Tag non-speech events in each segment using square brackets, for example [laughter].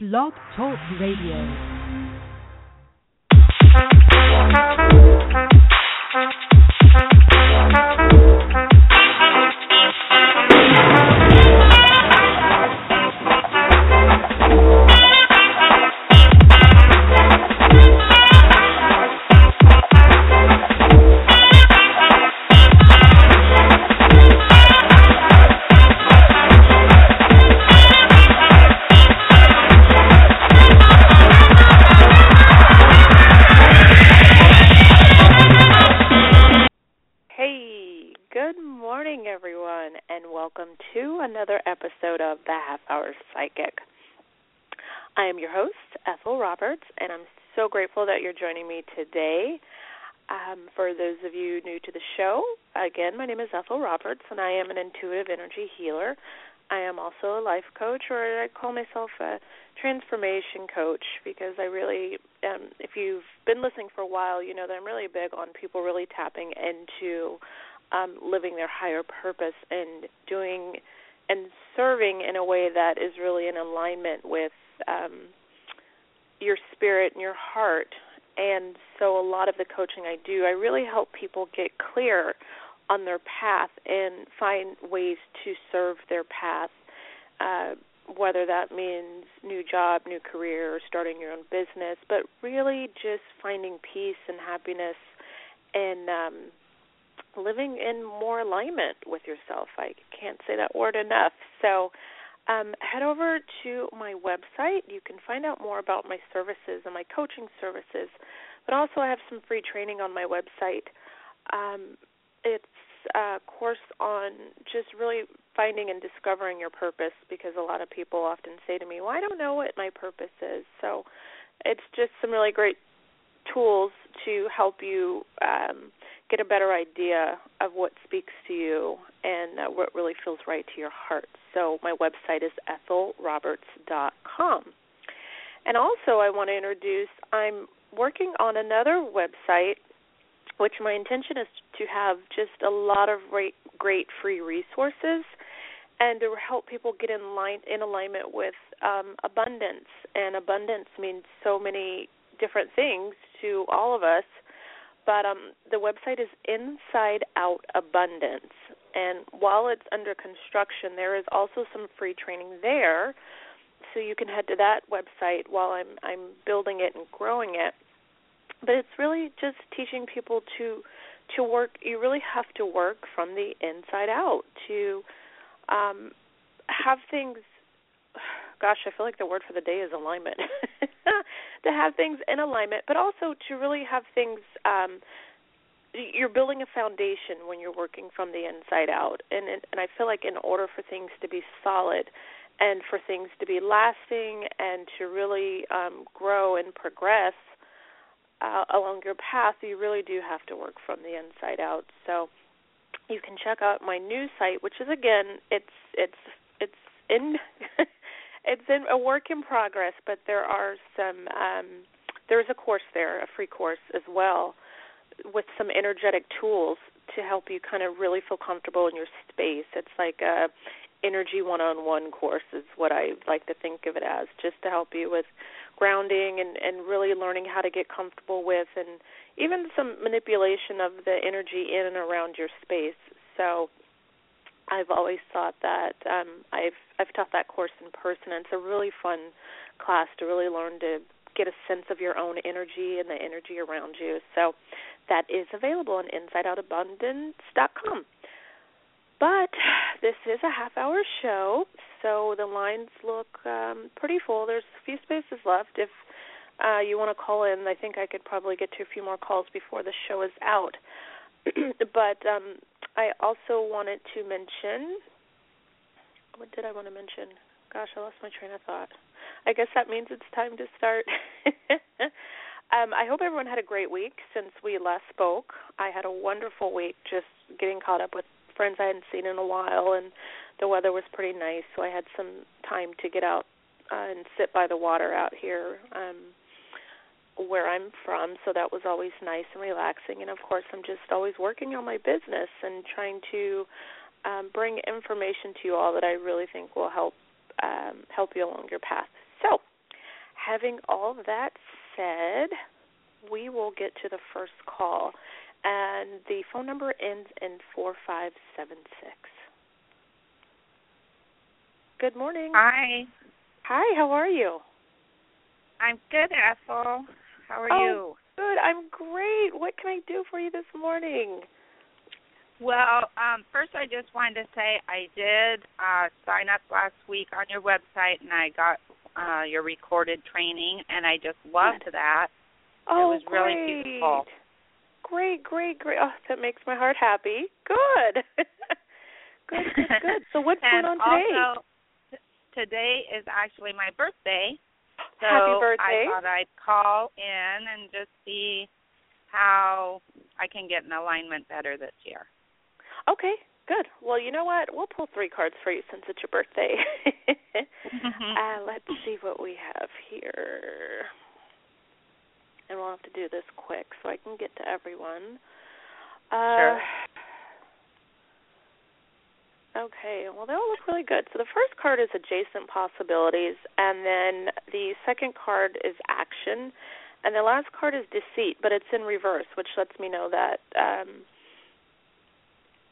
Blog Talk Radio. Welcome to another episode of The Half Hour Psychic. I am your host, Ethel Roberts, and I'm so grateful that you're joining me today. Um, for those of you new to the show, again, my name is Ethel Roberts, and I am an intuitive energy healer. I am also a life coach, or I call myself a transformation coach because I really, um, if you've been listening for a while, you know that I'm really big on people really tapping into um, living their higher purpose and doing and serving in a way that is really in alignment with um, your spirit and your heart. And so, a lot of the coaching I do, I really help people get clear on their path and find ways to serve their path. Uh, whether that means new job, new career, or starting your own business, but really just finding peace and happiness and um, living in more alignment with yourself. I can't say that word enough. So um, head over to my website. You can find out more about my services and my coaching services, but also I have some free training on my website. Um, it's a course on just really finding and discovering your purpose because a lot of people often say to me, "Well, I don't know what my purpose is." So it's just some really great tools to help you um, get a better idea of what speaks to you and uh, what really feels right to your heart. So my website is ethelroberts.com. And also, I want to introduce I'm working on another website which my intention is to have just a lot of great, great free resources and to help people get in line in alignment with um, abundance. And abundance means so many different things to all of us. But um, the website is Inside Out Abundance, and while it's under construction, there is also some free training there. So you can head to that website while I'm I'm building it and growing it. But it's really just teaching people to to work. You really have to work from the inside out to um have things [sighs] gosh i feel like the word for the day is alignment [laughs] to have things in alignment but also to really have things um you're building a foundation when you're working from the inside out and and I feel like in order for things to be solid and for things to be lasting and to really um grow and progress uh, along your path, you really do have to work from the inside out. So you can check out my new site, which is again, it's it's it's in [laughs] it's in a work in progress, but there are some um, there's a course there, a free course as well, with some energetic tools to help you kind of really feel comfortable in your space. It's like a energy one-on-one course is what I like to think of it as, just to help you with grounding and and really learning how to get comfortable with and even some manipulation of the energy in and around your space. So I've always thought that um I've I've taught that course in person and it's a really fun class to really learn to get a sense of your own energy and the energy around you. So that is available on insideoutabundance.com. But this is a half hour show, so the lines look um, pretty full. There's a few spaces left. If uh, you want to call in, I think I could probably get to a few more calls before the show is out. [clears throat] but um, I also wanted to mention what did I want to mention? Gosh, I lost my train of thought. I guess that means it's time to start. [laughs] um, I hope everyone had a great week since we last spoke. I had a wonderful week just getting caught up with friends I hadn't seen in a while, and the weather was pretty nice, so I had some time to get out uh, and sit by the water out here um, where I'm from. So that was always nice and relaxing. And of course, I'm just always working on my business and trying to um, bring information to you all that I really think will help um, help you along your path. So having all that said, we will get to the first call. And the phone number ends in 4576. Good morning. Hi. Hi, how are you? I'm good, Ethel. How are oh, you? Good. I'm great. What can I do for you this morning? Well, um, first I just wanted to say I did uh, sign up last week on your website and I got uh, your recorded training and I just loved that. Oh, it was great. really beautiful. Great, great, great. Oh, that makes my heart happy. Good. [laughs] good, good, good. So what's [laughs] going on today? Also, t- today is actually my birthday. So Happy birthday. I thought I'd call in and just see how I can get an alignment better this year. Okay, good. Well, you know what? We'll pull three cards for you since it's your birthday. [laughs] uh, let's see what we have here. And we'll have to do this quick so I can get to everyone. Uh, Sure. Okay, well, they all look really good. So the first card is adjacent possibilities, and then the second card is action, and the last card is deceit, but it's in reverse, which lets me know that um,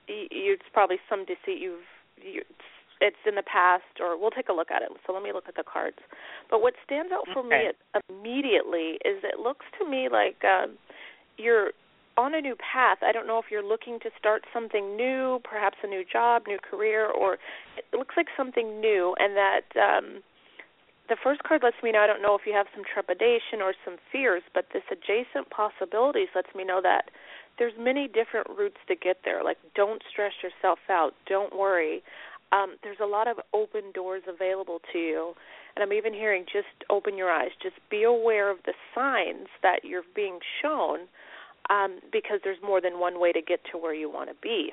y- you, it's probably some deceit you've you, it's in the past, or we'll take a look at it. So let me look at the cards. But what stands out for me immediately is it looks to me like um, you're on a new path. I don't know if you're looking to start something new, perhaps a new job, new career, or it looks like something new, and that um, the first card lets me know I don't know if you have some trepidation or some fears, but this adjacent possibilities lets me know that there's many different routes to get there. Like don't stress yourself out, don't worry. Um, there's a lot of open doors available to you. And I'm even hearing just open your eyes, just be aware of the signs that you're being shown um, because there's more than one way to get to where you want to be.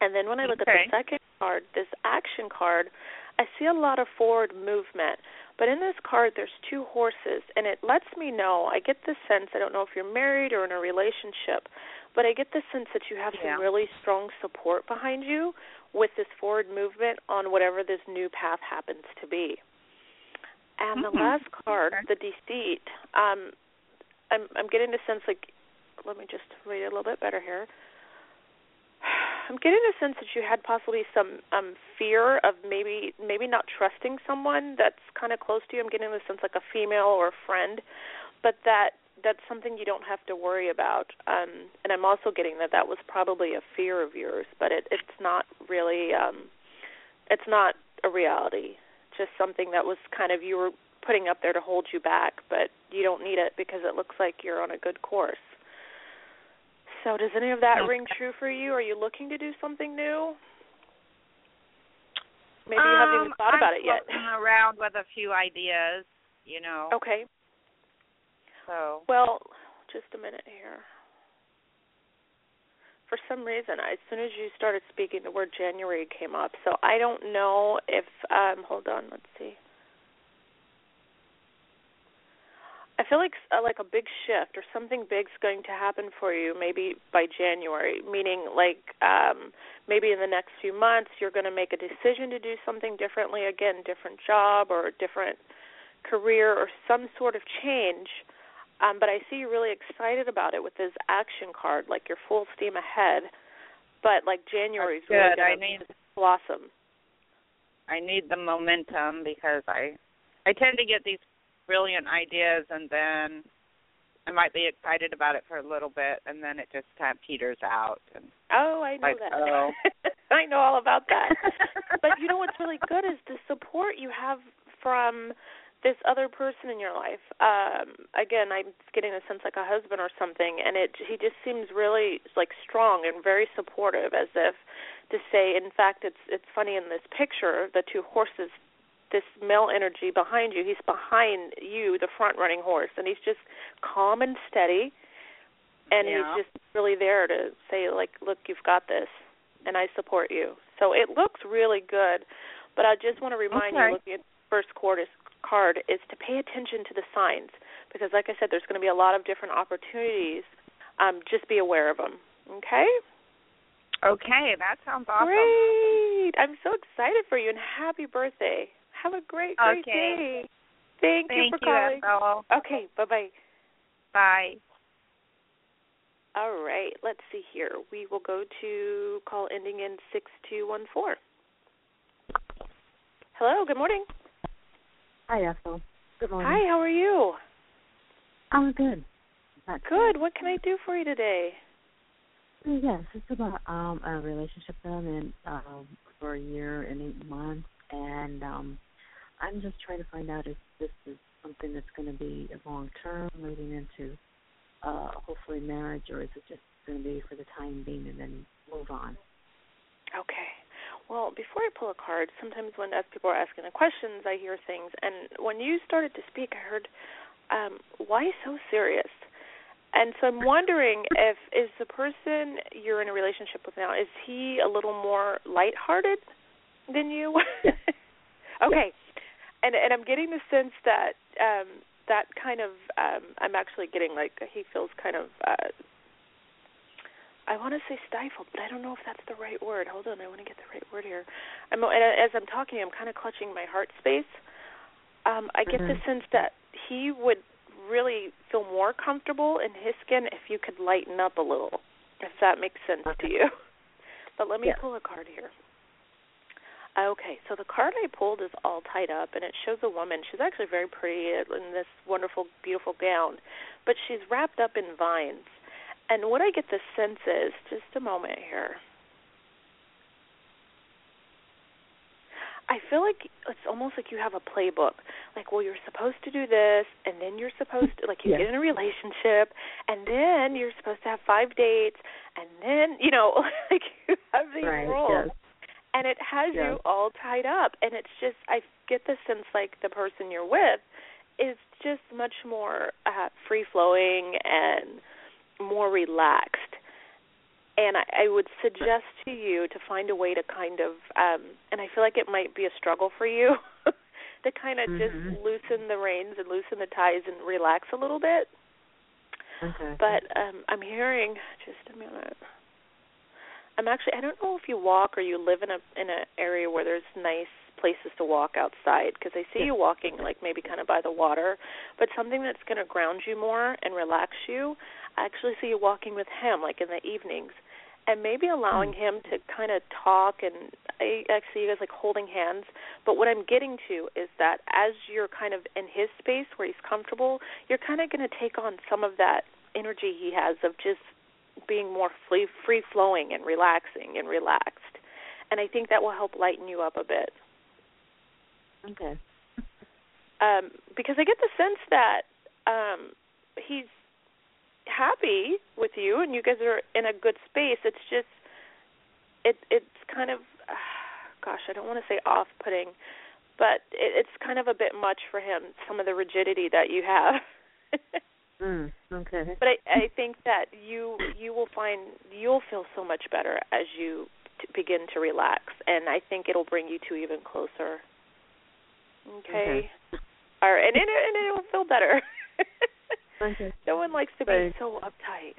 And then when I look at the second card, this action card, I see a lot of forward movement. But in this card, there's two horses, and it lets me know. I get the sense. I don't know if you're married or in a relationship, but I get the sense that you have Yeah. some really strong support behind you with this forward movement on whatever this new path happens to be. And the Mhm. last card, Okay. the deceit, um, I'm I'm getting the sense like, let me just read it a little bit better here. [sighs] I'm getting the sense that you had possibly some um fear of maybe maybe not trusting someone that's kind of close to you. I'm getting the sense like a female or a friend, but that that's something you don't have to worry about. Um and I'm also getting that that was probably a fear of yours, but it it's not really um it's not a reality. Just something that was kind of you were putting up there to hold you back, but you don't need it because it looks like you're on a good course. So, does any of that ring true for you? Are you looking to do something new? Maybe you haven't even Um, thought about it yet. I'm it yet. floating around with a few ideas, you know. Okay. So Well, just a minute here. For some reason, as soon as you started speaking, the word January came up. So I don't know if. um Hold on, let's see. I feel like uh, like a big shift or something big's going to happen for you maybe by January, meaning like um maybe in the next few months you're going to make a decision to do something differently again, different job or a different career or some sort of change. Um but I see you're really excited about it with this action card like you're full steam ahead. But like January's That's really going to need- blossom. I need the momentum because I I tend to get these brilliant ideas and then I might be excited about it for a little bit and then it just kind of peters out and Oh, I know Like, that. oh. [laughs] I know all about that. but you know what's really good is the support you have from this other person in your life. Um again, I'm getting a sense like a husband or something and it he just seems really like strong and very supportive as if to say in fact it's it's funny in this picture the two horses this male energy behind you he's behind you the front running horse and he's just calm and steady and Yeah. he's just really there to say like look you've got this and I support you. So it looks really good, but I just want to remind Okay. you looking at the first quarter card is to pay attention to the signs because like I said there's going to be a lot of different opportunities. Um just be aware of them. Okay? Okay, that sounds awesome. Great. I'm so excited for you and happy birthday. Have a great great Okay. day. Thank, Thank you for you, calling. Ethel. Okay, bye bye. Bye. All right, let's see here. We will go to call ending in 6214. Hello, good morning. Hi, Ethel. Good morning. Hi, how are you? I'm good. Not Good. What can I do for you today? bad. Yes, it's about um a relationship that I'm in um for a year and eight months, and um I'm just trying to find out if this is something that's going to be a long term, leading into uh hopefully marriage, or is it just going to be for the time being and then move on? Okay. Well, before I pull a card, sometimes when as people are asking the questions, I hear things. And when you started to speak, I heard, um, "Why so serious?" And so I'm wondering if is the person you're in a relationship with now is he a little more lighthearted than you? [laughs] okay. And and I'm getting the sense that um that kind of um I'm actually getting like he feels kind of uh I want to say stifled, but I don't know if that's the right word. Hold on, I want to get the right word here. I'm and as I'm talking, I'm kind of clutching my heart space. Um, I get the Mhm. sense that he would really feel more comfortable in his skin if you could lighten up a little, if that makes sense Okay. to you. But let me Yes. pull a card here. Okay, so the card I pulled is all tied up, and it shows a woman. She's actually very pretty in this wonderful, beautiful gown, but she's wrapped up in vines. And what I get the sense is, just a moment here. I feel like it's almost like you have a playbook. Like, well, you're supposed to do this, and then you're supposed to, like, you get in a relationship, and then you're supposed to have five dates, and then, you know, [laughs] like, you have these right. rules Yes. And it has Yes. you all tied up and it's just i get the sense like the person you're with is just much more uh free flowing and more relaxed and I, I would suggest to you to find a way to kind of um and i feel like it might be a struggle for you [laughs] to kind of Mhm. just loosen the reins and loosen the ties and relax a little bit Okay. but um I'm hearing just a minute. I'm actually I don't know if you walk or you live in a in an area where there's nice places to walk outside because I see Yeah. you walking like maybe kind of by the water, but something that's going to ground you more and relax you. I actually see you walking with him like in the evenings and maybe allowing hmm. him to kind of talk and I actually see you guys like holding hands. But what I'm getting to is that as you're kind of in his space where he's comfortable, you're kind of going to take on some of that energy he has of just being more free free flowing and relaxing and relaxed. And I think that will help lighten you up a bit. okay. Um because I get the sense that um he's happy with you and you guys are in a good space. It's just it it's kind of [sighs] gosh, I don't want to say off-putting, but it, it's kind of a bit much for him some of the rigidity that you have. [laughs] Mm, okay. but I I think that you you will find you'll feel so much better as you t- begin to relax and I think it'll bring you two even closer. Okay. Okay. All right, and it and it will feel better. [laughs] Okay. no one likes to be so uptight.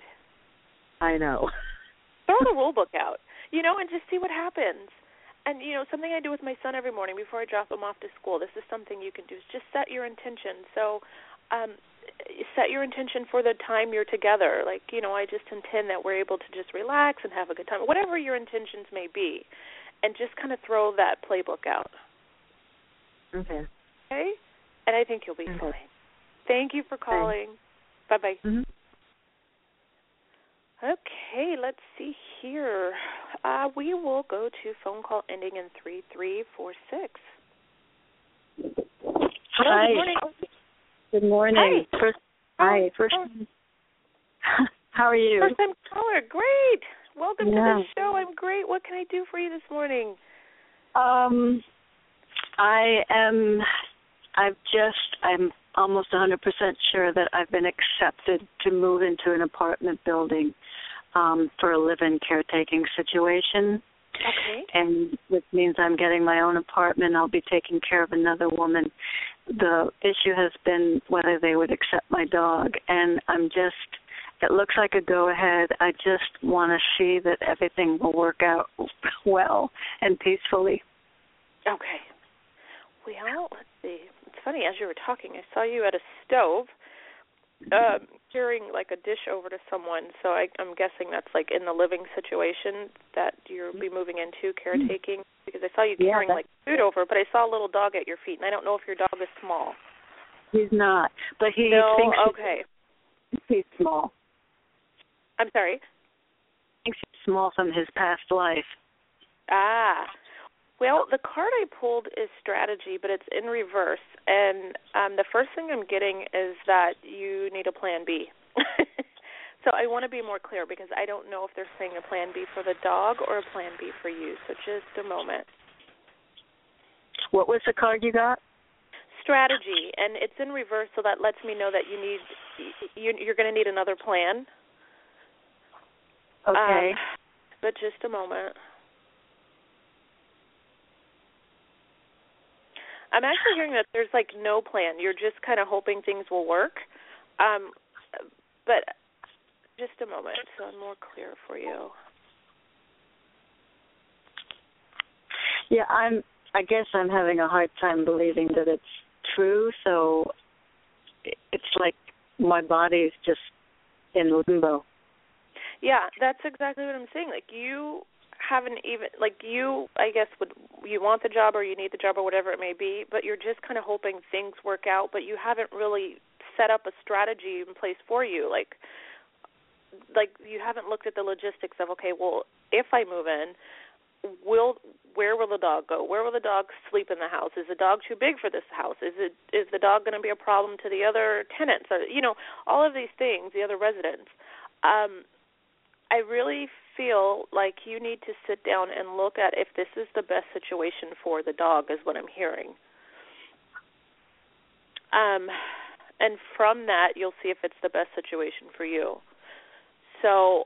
I know. [laughs] Throw the rule book out, you know, and just see what happens. And you know, something I do with my son every morning before I drop him off to school. This is something you can do. Is just set your intention. So, um, set your intention for the time you're together. Like, you know, I just intend that we're able to just relax and have a good time. Whatever your intentions may be, and just kind of throw that playbook out. Okay. Okay? And I think you'll be Okay. fine. Thank you for calling. Bye bye. Mhm. Okay, let's see here. Uh, we will go to phone call ending in three three four six. Hello, Hi. Good morning. Good morning. First, hi. First, [laughs] how are you? First time caller. Great. Welcome to the show. I'm great. What can I do for you this morning? Um, I am. I've just. I'm almost 100% sure that I've been accepted to move into an apartment building um, for a live-in caretaking situation, Okay. and which means I'm getting my own apartment. I'll be taking care of another woman. The issue has been whether they would accept my dog, and I'm just. It looks like a go ahead. I just want to see that everything will work out [laughs] well and peacefully. Okay. Well, let's see. It's funny. As you were talking, I saw you at a stove, um, carrying like a dish over to someone. So I, I'm guessing that's like in the living situation that you'll be moving into caretaking. Because I saw you Yeah, carrying like food over, but I saw a little dog at your feet, and I don't know if your dog is small. He's not, but he no, thinks okay. he's small. I'm sorry. Thinks he's small from his past life. Ah. Well, the card I pulled is strategy, but it's in reverse. And um, the first thing I'm getting is that you need a plan B. [laughs] so I want to be more clear because I don't know if they're saying a plan B for the dog or a plan B for you. So just a moment. What was the card you got? Strategy, and it's in reverse, so that lets me know that you need you, you're going to need another plan. Okay. Um, but just a moment. I'm actually hearing that there's like no plan. You're just kind of hoping things will work. Um, but just a moment, so I'm more clear for you. yeah, I'm. I guess I'm having a hard time believing that it's true. So it's like my body's just in limbo. Yeah, that's exactly what I'm saying. Like you haven't even like you I guess would you want the job or you need the job or whatever it may be, but you're just kind of hoping things work out, but you haven't really set up a strategy in place for you. Like like you haven't looked at the logistics of okay, well, if I move in, will where will the dog go? Where will the dog sleep in the house? Is the dog too big for this house? Is it is the dog going to be a problem to the other tenants? Or you know, all of these things, the other residents. Um I really feel like you need to sit down and look at if this is the best situation for the dog is what I'm hearing. Um and from that you'll see if it's the best situation for you. So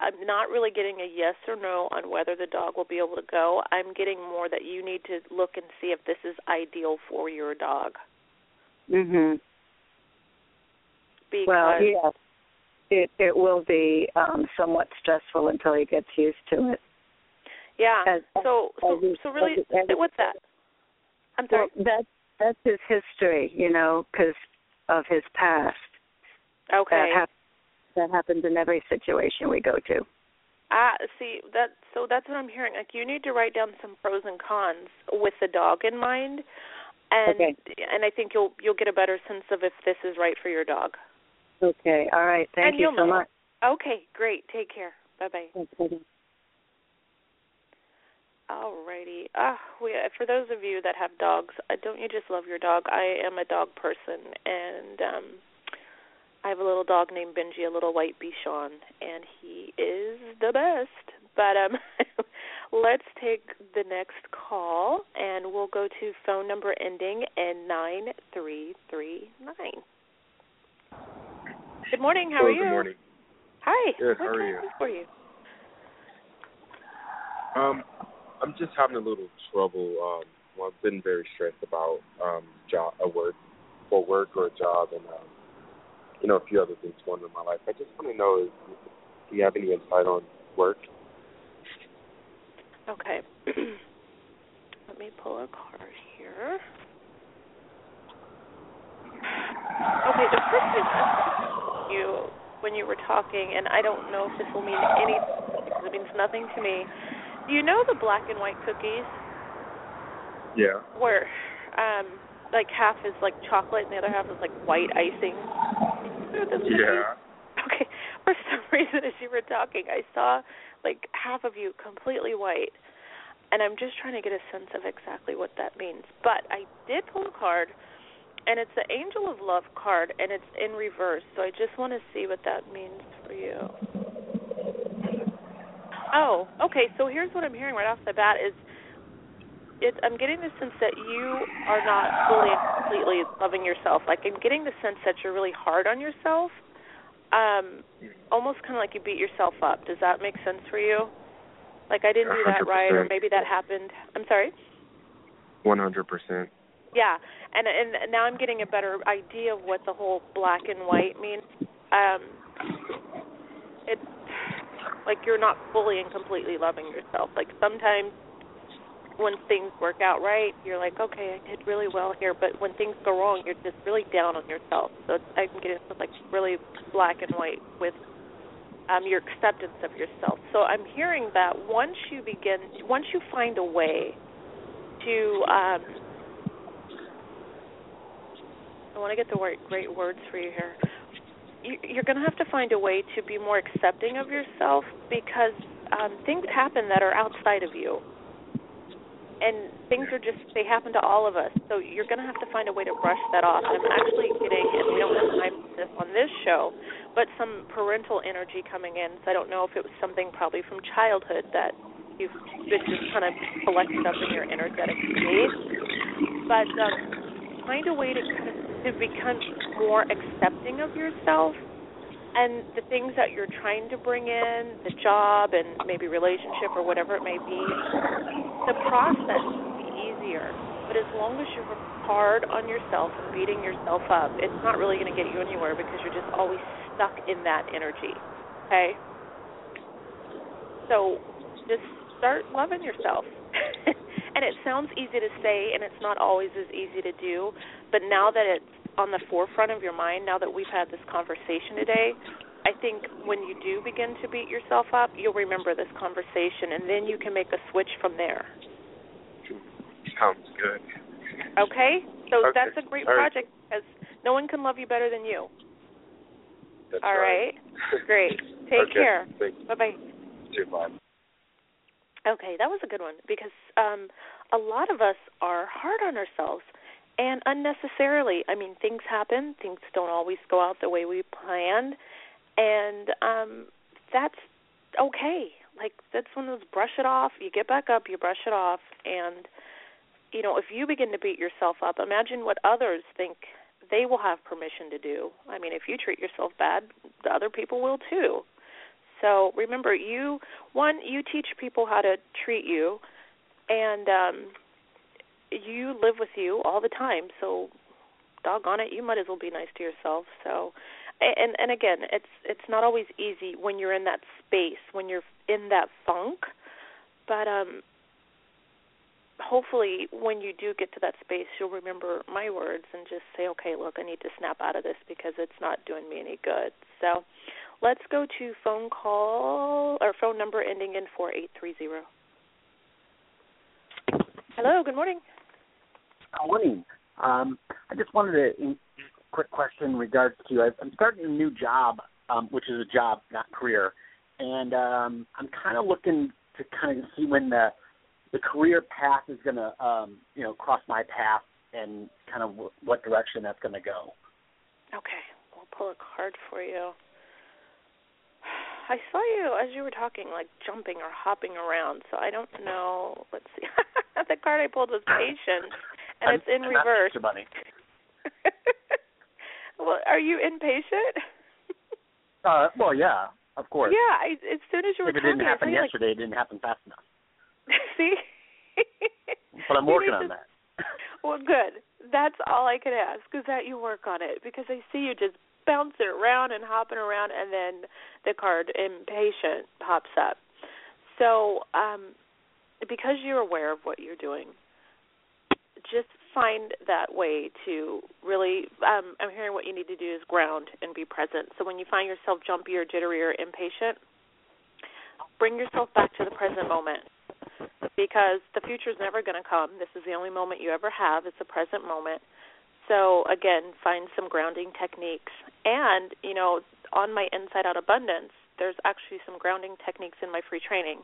I'm not really getting a yes or no on whether the dog will be able to go. I'm getting more that you need to look and see if this is ideal for your dog. Mhm. Because Well, yes. It it will be um somewhat stressful until he gets used to it. yeah. As- so so as- so really as- that? I'm sorry. Well, that that's his history, you know, because of his past. okay. That, hap- that happens in every situation we go to. Ah, see that. So that's what I'm hearing. Like you need to write down some pros and cons with the dog in mind, and Okay. and I think you'll you'll get a better sense of if this is right for your dog. Okay. All right. Thank and you so know. much. Okay, great. Take care. Bye bye. Megan. Alrighty. Ah, we for those of you that have dogs, uh, don't you just love your dog? I am a dog person, and um I have a little dog named Benji, a little white Bichon, and he is the best. But um [laughs] let's take the next call, and we'll go to phone number ending in nine three three nine. Good morning. How Hello, are you? Good morning. Hi. Good, What how are you? for you? Um, I'm just having a little trouble. Um, well, I've been very stressed about um job, a work, for work or a job, and um, you know, a few other things going on in my life. I just want to know is, do you have any insight on work? Okay. [clears throat] Let me pull a card here. Okay, the first thing you when you were talking, and I don't know if this will mean anything because it means nothing to me. Do you know the black and white cookies Yeah. where um like half is like chocolate and the other half is like white icing? You know those cookies? Yeah. Okay. For some [laughs] reason, as you were talking, I saw like half of you completely white, and I'm just trying to get a sense of exactly what that means. But I did pull a card, and it's the Angel of Love card, and it's in reverse. So I just want to see what that means for you. Oh, okay. So here's what I'm hearing right off the bat is. It's, I'm getting the sense that you are not fully and completely loving yourself. Like I'm getting the sense that you're really hard on yourself, um, almost kind of like you beat yourself up. Does that make sense for you? Like I didn't do that right, or maybe that happened. I'm sorry. One hundred percent. Yeah, and and now I'm getting a better idea of what the whole black and white means. Um, it's like you're not fully and completely loving yourself. Like sometimes when things work out right, you're like, okay, I did really well here. But when things go wrong, you're just really down on yourself. So I can get into like really black and white with um, your acceptance of yourself. So I'm hearing that once you begin, once you find a way to, um, I want to get the right, great words for you here. You, you're going to have to find a way to be more accepting of yourself because um, things happen that are outside of you and things are just they happen to all of us. So you're going to have to find a way to brush that off. And I'm actually getting, and we don't have time for this on this show, but some parental energy coming in. So I don't know if it was something probably from childhood that you've been just kind of collected up in your energetic state. But um, find a way to kind of to become more accepting of yourself and the things that you're trying to bring in, the job and maybe relationship or whatever it may be, the process will be easier. But as long as you're hard on yourself and beating yourself up, it's not really going to get you anywhere because you're just always stuck in that energy. Okay? So just start loving yourself. [laughs] and it sounds easy to say and it's not always as easy to do, but now that it's on the forefront of your mind now that we've had this conversation today, I think when you do begin to beat yourself up, you'll remember this conversation, and then you can make a switch from there. Sounds good. Okay, so okay. that's a great All project because no one can love you better than you. That's All right, great. [laughs] Take okay. care. Bye bye. Okay, that was a good one because um, a lot of us are hard on ourselves and unnecessarily. I mean, things happen. Things don't always go out the way we planned, and um that's okay. Like that's one of those brush it off. You get back up, you brush it off, and you know if you begin to beat yourself up, imagine what others think they will have permission to do. I mean, if you treat yourself bad, the other people will too. So remember, you one you teach people how to treat you, and um you live with you all the time, so doggone it, you might as well be nice to yourself. So and and again, it's it's not always easy when you're in that space, when you're in that funk, but um hopefully when you do get to that space you'll remember my words and just say okay look i need to snap out of this because it's not doing me any good. So let's go to phone call or phone number ending in 4830 hello good morning. Good morning. Um, I just wanted a quick question in regards to I'm starting a new job, um, which is a job, not career, and um, I'm kind of looking to kind of see when the the career path is going to um, you know cross my path and kind of w- what direction that's going to go. Okay, we'll pull a card for you. I saw you as you were talking, like jumping or hopping around. So I don't know. Let's see. [laughs] the card I pulled was patience and I'm, it's in I'm reverse. Not money. [laughs] well, are you impatient? uh, well, yeah, of course. Yeah, I, as soon as you were if it talking, didn't happen I yesterday, like, it didn't happen fast enough. [laughs] See. but I'm working on that. [laughs] Well, good. That's all I could ask is that you work on it because I see you just bouncing around and hopping around, and then the card impatient pops up. So, um, because you're aware of what you're doing, just find that way to really. Um, I'm hearing what you need to do is ground and be present. So when you find yourself jumpy or jittery or impatient, bring yourself back to the present moment because the future is never going to come. This is the only moment you ever have. It's the present moment. So again, find some grounding techniques. And, you know, on my Inside Out Abundance, there's actually some grounding techniques in my free training.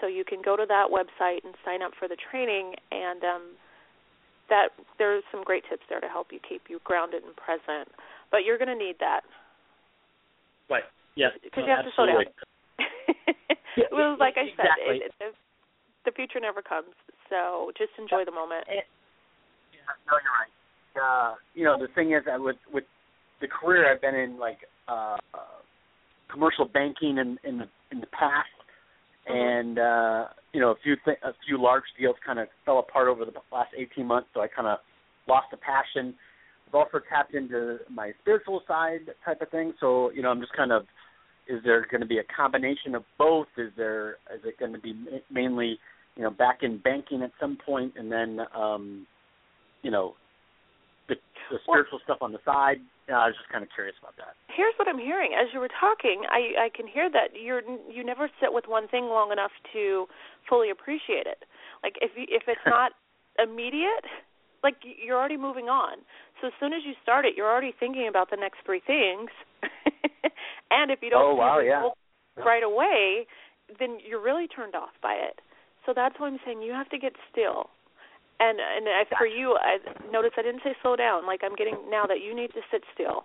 So you can go to that website and sign up for the training and um that there's some great tips there to help you keep you grounded and present. But you're going to need that. Right. Yes. Because no, you have to slow down. Yeah, [laughs] well, like I said, exactly. it, it, the future never comes. So just enjoy the moment. Yeah, no, you're right. Uh, you know, the thing is that with with the career I've been in, like uh, commercial banking in in the in the past, Mhm. and uh, you know, a few th- a few large deals kind of fell apart over the last 18 months, so I kind of lost the passion. I've also tapped into my spiritual side type of thing, so you know, I'm just kind of is there going to be a combination of both? Is there is it going to be ma- mainly you know, back in banking at some point, and then, um, you know, the, the spiritual well, stuff on the side. Uh, I was just kind of curious about that. Here's what I'm hearing as you were talking. I I can hear that you're you never sit with one thing long enough to fully appreciate it. Like if you, if it's [laughs] not immediate, like you're already moving on. So as soon as you start it, you're already thinking about the next three things. [laughs] and if you don't oh, wow, yeah. right away, then you're really turned off by it. So that's why I'm saying you have to get still. And and I, for you, I notice I didn't say slow down. Like I'm getting now that you need to sit still.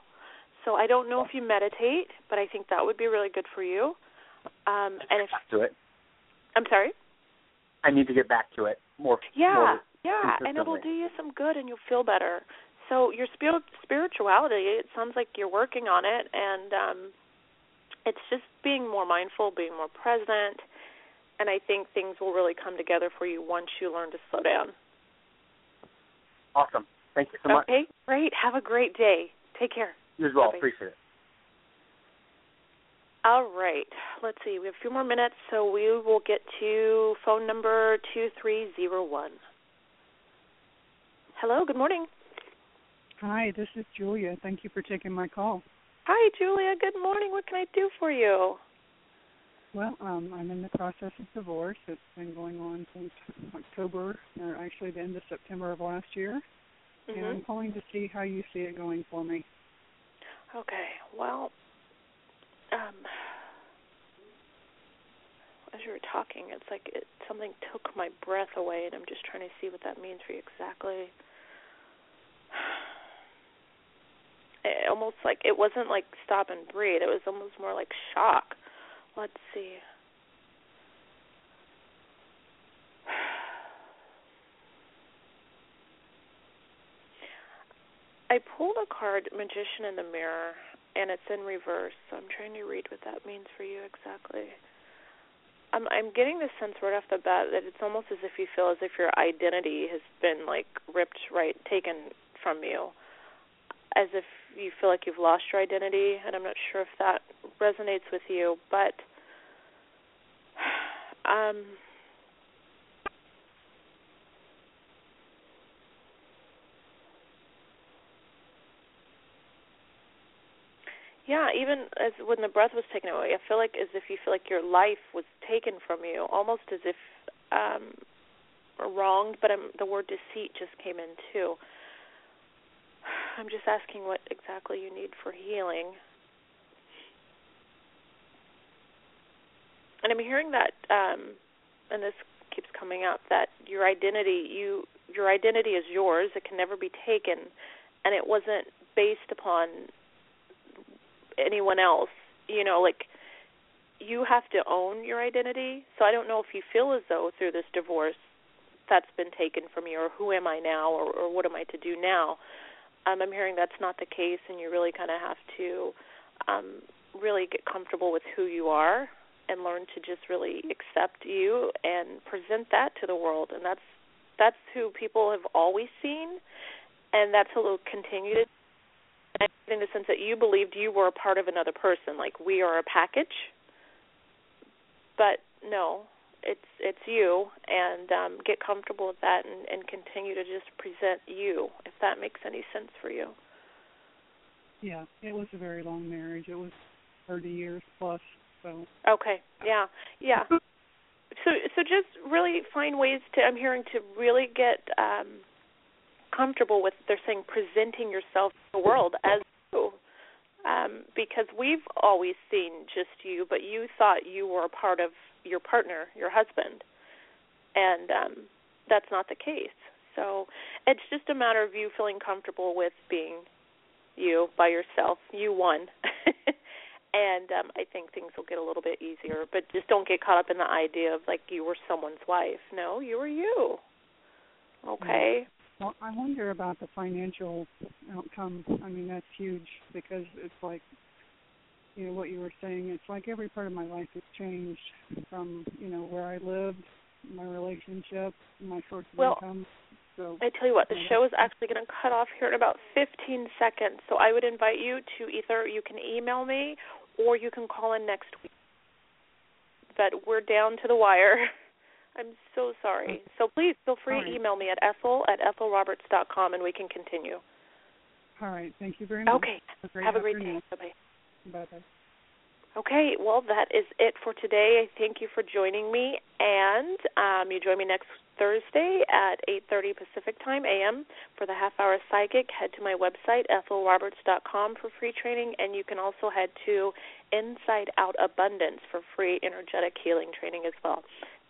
So I don't know if you meditate, but I think that would be really good for you. Um, and if to it. I'm sorry. I need to get back to it more. Yeah, more yeah, and it'll do you some good, and you'll feel better. So your spir- spirituality, it sounds like you're working on it, and um, it's just being more mindful, being more present, and I think things will really come together for you once you learn to slow down. Awesome. Thank you so much. Okay, great. Have a great day. Take care. You as well. Bye-bye. Appreciate it. All right. Let's see. We have a few more minutes, so we will get to phone number 2301. Hello, good morning. Hi, this is Julia. Thank you for taking my call. Hi, Julia. Good morning. What can I do for you? Well, um, I'm in the process of divorce. It's been going on since October, or actually the end of September of last year. Mm-hmm. And I'm calling to see how you see it going for me. Okay. Well, um, as you were talking, it's like it, something took my breath away, and I'm just trying to see what that means for you exactly. [sighs] It almost like it wasn't like stop and breathe. It was almost more like shock. Let's see. I pulled a card, Magician in the Mirror, and it's in reverse. So I'm trying to read what that means for you exactly. I'm I'm getting the sense right off the bat that it's almost as if you feel as if your identity has been like ripped right taken from you. As if you feel like you've lost your identity and I'm not sure if that resonates with you, but [sighs] um yeah, even as when the breath was taken away, I feel like as if you feel like your life was taken from you, almost as if um wronged, but I'm, the word deceit just came in too. I'm just asking what exactly you need for healing. And I'm hearing that um and this keeps coming up that your identity you your identity is yours, it can never be taken and it wasn't based upon anyone else. You know, like you have to own your identity. So I don't know if you feel as though through this divorce that's been taken from you or who am I now or, or what am I to do now um, I'm hearing that's not the case, and you really kind of have to um, really get comfortable with who you are and learn to just really accept you and present that to the world. And that's that's who people have always seen, and that's who will continue to. In the sense that you believed you were a part of another person, like we are a package. But no, it's it's you and um get comfortable with that and and continue to just present you if that makes any sense for you. Yeah it was a very long marriage. It was 30 years plus so. Okay yeah yeah. So so just really find ways to i'm hearing to really get um comfortable with they're saying presenting yourself to the world as um because we've always seen just you but you thought you were a part of your partner, your husband, and um, that's not the case. So it's just a matter of you feeling comfortable with being you by yourself. You won. [laughs] and um I think things will get a little bit easier. But just don't get caught up in the idea of like you were someone's wife. No, you were you. Okay. Well, I wonder about the financial outcome. I mean, that's huge because it's like you know what you were saying. It's like every part of my life has changed from you know where I lived, my relationship, my source of well, income. So I tell you what, the show is actually going to cut off here in about 15 seconds. So I would invite you to either you can email me or you can call in next week. But we're down to the wire. [laughs] I'm so sorry. So please feel free All to email me at ethel at ethelroberts.com and we can continue. All right. Thank you very much. Okay. Have a great, Have a great day. Bye bye. Bye bye. Okay, well, that is it for today. Thank you for joining me, and um, you join me next Thursday at 8:30 Pacific Time a.m. for the half hour psychic. Head to my website ethelroberts.com for free training, and you can also head to Inside Out Abundance for free energetic healing training as well.